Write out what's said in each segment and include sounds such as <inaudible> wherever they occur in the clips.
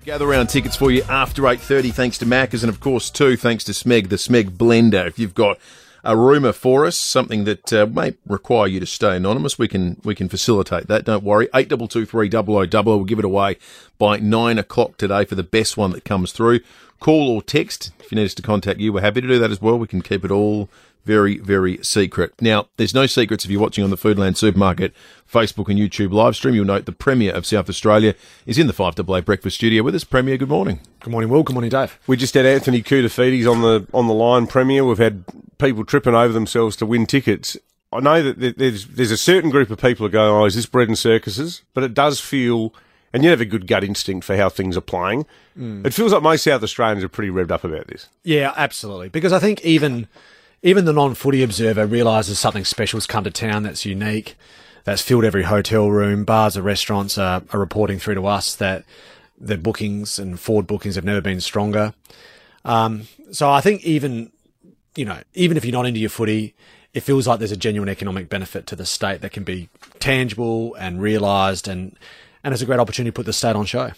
Gather round tickets for you after 8.30 thanks to Maccas and of course too thanks to Smeg, the Smeg blender. If you've got a rumour for us, something that uh, may require you to stay anonymous, we can we can facilitate that. Don't worry. Eight double two three double o double. We'll give it away by nine o'clock today for the best one that comes through. Call or text if you need us to contact you. We're happy to do that as well. We can keep it all very, very secret. Now, there's no secrets if you're watching on the Foodland Supermarket Facebook and YouTube live stream. You'll note the Premier of South Australia is in the 5AA Breakfast Studio with us. Premier, good morning. Good morning, Will. Good morning, Dave. We just had Anthony Koutoufides on the on the line, Premier. We've had people tripping over themselves to win tickets. I know that there's there's a certain group of people who go, "Oh, is this bread and circuses?" But it does feel, and you have a good gut instinct for how things are playing. Mm. It feels like most South Australians are pretty revved up about this. Yeah, absolutely. Because I think even even the non-footy observer realises something special's come to town that's unique, that's filled every hotel room. Bars and restaurants are, are reporting through to us that their bookings and forward bookings have never been stronger. Um, so I think even, you know, even if you're not into your footy, it feels like there's a genuine economic benefit to the state that can be tangible and realised and, and it's a great opportunity to put the state on show.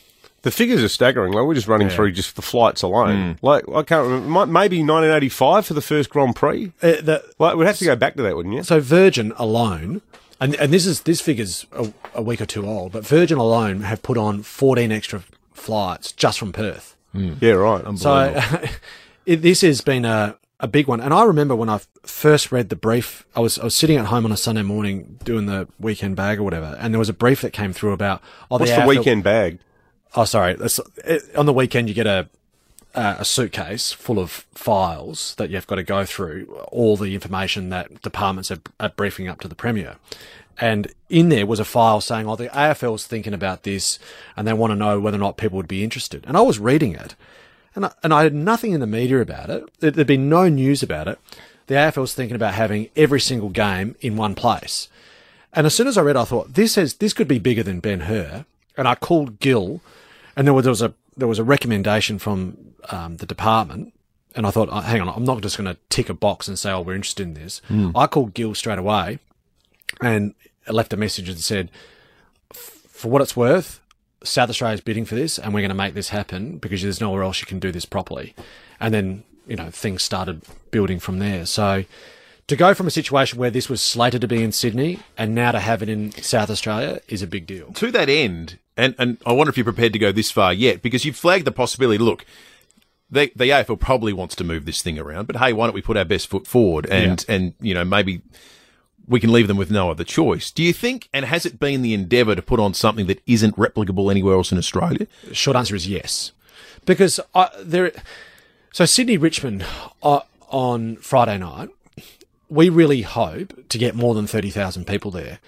The figures are staggering. Like we're just running yeah. through just the flights alone. Mm. Like I can't remember. Maybe 1985 for the first Grand Prix. Uh, the, like we'd have to go back to that, wouldn't you? So Virgin alone, and and this is this figure's a, a week or two old, but Virgin alone have put on 14 extra flights just from Perth. Mm. Yeah, right. So <laughs> it, this has been a a big one. And I remember when I first read the brief, I was I was sitting at home on a Sunday morning doing the weekend bag or whatever, and there was a brief that came through about oh, what's the, the weekend bag? Oh, sorry. on the weekend, you get a a suitcase full of files that you've got to go through, all the information that departments are, are briefing up to the premier. And in there was a file saying, "Oh, the AFL's thinking about this, and they want to know whether or not people would be interested." And I was reading it, and I, and I had nothing in the media about it. There'd been no news about it. The AFL's thinking about having every single game in one place. And as soon as I read, I thought this has this could be bigger than Ben Hur. And I called Gil and there was, there was a there was a recommendation from um, the department, and I thought, oh, hang on, I'm not just going to tick a box and say, oh, we're interested in this. Mm. I called Gil straight away, and left a message and said, for what it's worth, South Australia is bidding for this, and we're going to make this happen because there's nowhere else you can do this properly. And then you know things started building from there. So to go from a situation where this was slated to be in Sydney and now to have it in South Australia is a big deal. To that end, and, and I wonder if you're prepared to go this far yet, because you've flagged the possibility. Look, the, the AFL probably wants to move this thing around, but hey, why don't we put our best foot forward and, yeah. and, you know, maybe we can leave them with no other choice. Do you think, and has it been the endeavour to put on something that isn't replicable anywhere else in Australia? Short answer is yes. Because I, there, so Sydney Richmond uh, on Friday night, we really hope to get more than 30,000 people there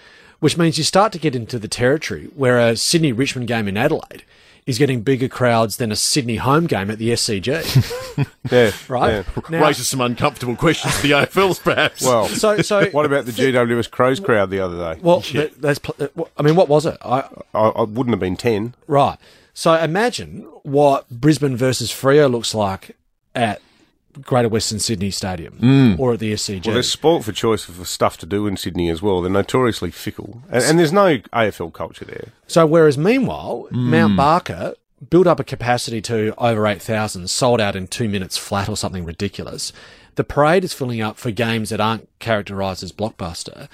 which means you start to get into the territory where a Sydney Richmond game in Adelaide is getting bigger crowds than a Sydney home game at the SCG. <laughs> yeah, right. Yeah. Now, Raises some uncomfortable questions for the AFLs, perhaps. Well, <laughs> so so what about the GWS Crows crowd the other day? Well, yeah. that's. Uh, I mean, what was it? I, I, I wouldn't have been ten. Right. So imagine what Brisbane versus Freo looks like at Greater Western Sydney Stadium mm. or at the SCG. Well, there's sport for choice for stuff to do in Sydney as well. They're notoriously fickle, and, and there's no AFL culture there. So, whereas meanwhile, mm. Mount Barker built up a capacity to over 8,000, sold out in two minutes flat or something ridiculous. The parade is filling up for games that aren't characterised as blockbuster.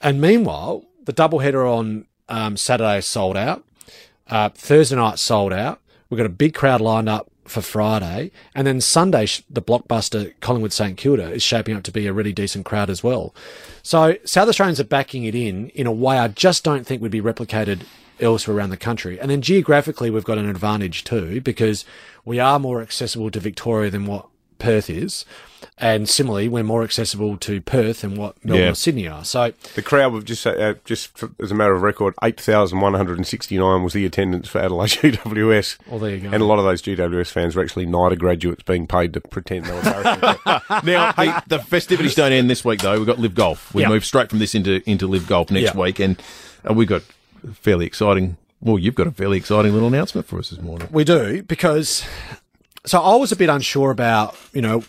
And meanwhile, the doubleheader on um, Saturday sold out. Uh, Thursday night sold out. We've got a big crowd lined up for Friday. And then Sunday, the blockbuster Collingwood St Kilda is shaping up to be a really decent crowd as well. So South Australians are backing it in in a way I just don't think would be replicated elsewhere around the country. And then geographically, we've got an advantage too because we are more accessible to Victoria than what Perth is. And similarly, we're more accessible to Perth than what Melbourne yeah. or Sydney are. So the crowd, we've just uh, just for, as a matter of record, eight thousand one hundred and sixty nine was the attendance for Adelaide <laughs> GWS. Well, there you go. And a lot of those GWS fans were actually NIDA graduates being paid to pretend they were <laughs> now, hey, the festivities don't end this week though. We've got LIV Golf. We yep. move straight from this into into LIV Golf next yep. week, and uh, we've got fairly exciting. Well, you've got a fairly exciting little announcement for us this morning. We do because so I was a bit unsure about, you know,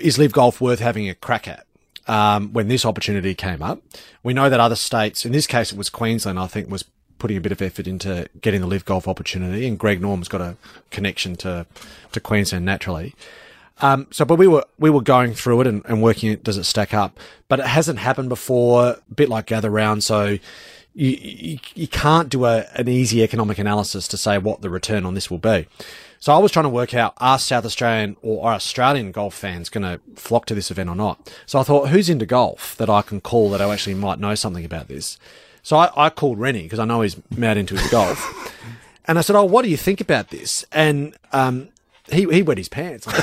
is LIV Golf worth having a crack at? Um, when this opportunity came up, we know that other states, in this case, it was Queensland, I think was putting a bit of effort into getting the LIV Golf opportunity, and Greg Norm's got a connection to to Queensland naturally. Um, so, but we were we were going through it and, and working it. Does it stack up? But it hasn't happened before. A bit like gather round. So you you, you can't do a, an easy economic analysis to say what the return on this will be. So I was trying to work out are South Australian or are Australian golf fans going to flock to this event or not? So I thought, who's into golf that I can call that I actually might know something about this? So I, I called Rennie because I know he's mad into his golf. <laughs> And I said, "Oh, what do you think about this?" And um, he he wet his pants. <laughs>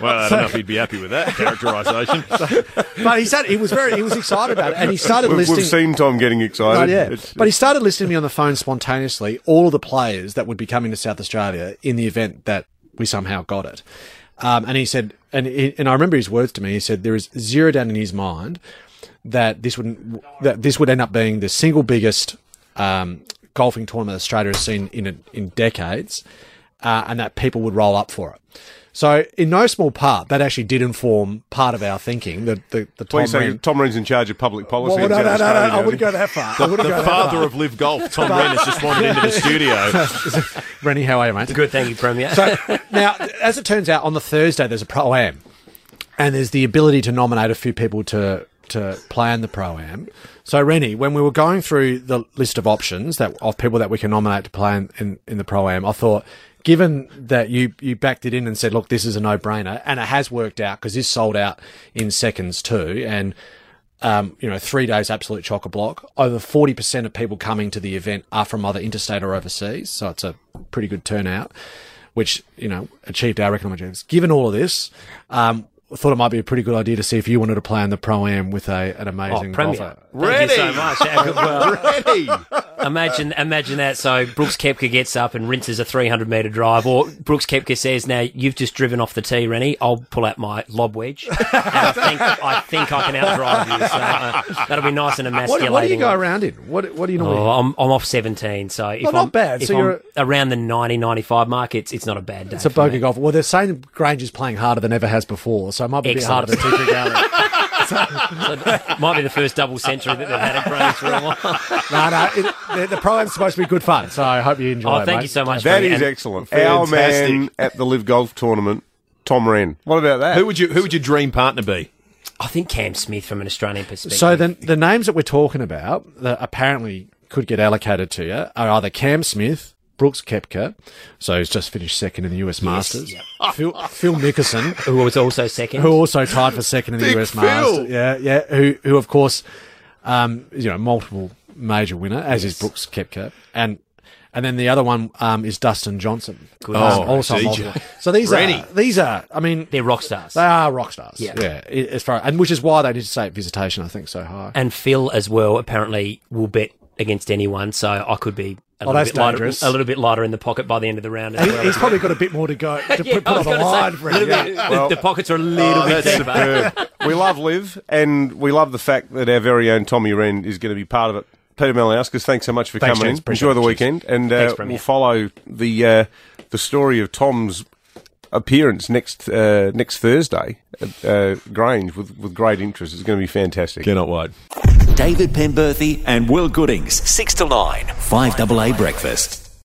Well, I don't know if he'd be happy with that characterisation. <laughs> but he said he was very he was excited about it, and he started We've, listing. we've seen Tom getting excited. Right, yeah. It's- but he started listing me on the phone spontaneously all of the players that would be coming to South Australia in the event that we somehow got it. Um, and he said, and he, and I remember his words to me. He said there is zero doubt in his mind that this would that this would end up being the single biggest um, golfing tournament Australia has seen in in decades, uh, and that people would roll up for it. So, in no small part, that actually did inform part of our thinking. The the, the What Tom are you saying? Rehn- Tom Rehn's in charge of public policy. well, in no, South no, no, no, I wouldn't go that far. I the go father far. of LIV Golf, Tom Rehn, has just wandered into the studio. <laughs> Rennie, how are you, mate? Good, thank you, Premier. So now, as it turns out, on the Thursday there's a pro am, and there's the ability to nominate a few people to to plan the pro am. So Rennie, when we were going through the list of options that of people that we can nominate to play in, in, in the pro am, I thought. Given that you, you backed it in and said, look, this is a no brainer, and it has worked out because this sold out in seconds too, and um, you know, three days absolute chock a block. Over 40% of people coming to the event are from either interstate or overseas. So it's a pretty good turnout, which, you know, achieved our economic objectives. Given all of this, um, thought it might be a pretty good idea to see if you wanted to play in the pro am with a, an Oh, amazing Premier. golfer. Thank you so much. Yeah, well, <laughs> Ready? Imagine, imagine that. So Brooks Koepka gets up and rinses a 300 metre drive, or Brooks Koepka says, "Now you've just driven off the tee, Rennie. I'll pull out my lob wedge. And I think I think I can outdrive you. So uh, that'll be nice and What, emasculating. what do you go around in? What, what do you normally Oh, I'm, I'm off 17, so if Oh, not I'm, bad. If So I'm you're- around the 90, 95 mark, it's, it's not a bad day. It's a bogey golf. Well, they're saying Grange is playing harder than ever has before, so it might be a bit harder Excellent. to teach <laughs> a <laughs> gallery. Might be the first double century that they've had at Grange for a while. no, no, it, the, the pro am's supposed to be good fun, so I hope you enjoy Oh, it, thank mate. you so much. That is Premier. is And excellent. Our man at the LIV Golf Tournament, Tom Rehn. What about that? Who would you? Who would your dream partner be? I think Cam Smith, from an Australian perspective. So the the names that we're talking about that apparently could get allocated to you are either Cam Smith, Brooks Koepka, so he's just finished second in the US Masters. yep. <laughs> Phil, Phil Mickelson, <laughs> who was also second. who also tied for second in the Big US Phil. Masters. Yeah, yeah. Who who of course, um, you know, multiple major winner as is Brooks Koepka, and and then the other one um, is Dustin Johnson. Good. Oh, also multiple. So these are these are. I mean, They're rock stars. they are rock stars. Yeah. yeah. As far and which is why they did say at visitation. I think so high. and Phil as well apparently will bet against anyone, so I could be a, little, that's bit lighter, a little bit lighter in the pocket by the end of the round as He- well. He's probably got a bit more to go <laughs> to Yeah, put, put on the gonna say, line for him. yeah. bit- Well- the, the pockets are a little bit deeper. <laughs> We love LIV, and we love the fact that our very own Tommy Rehn is going to be part of it. Peter Malinauskas, thanks so much for Thanks, coming gents. in. Enjoy the weekend, and uh, Premier. we'll follow the uh, the story of Tom's appearance next uh, next Thursday at uh, Grange with, with great interest. It's going to be fantastic. Cannot wait. David Penberthy and Will Goodings, 6 to 9, 5AA Breakfast.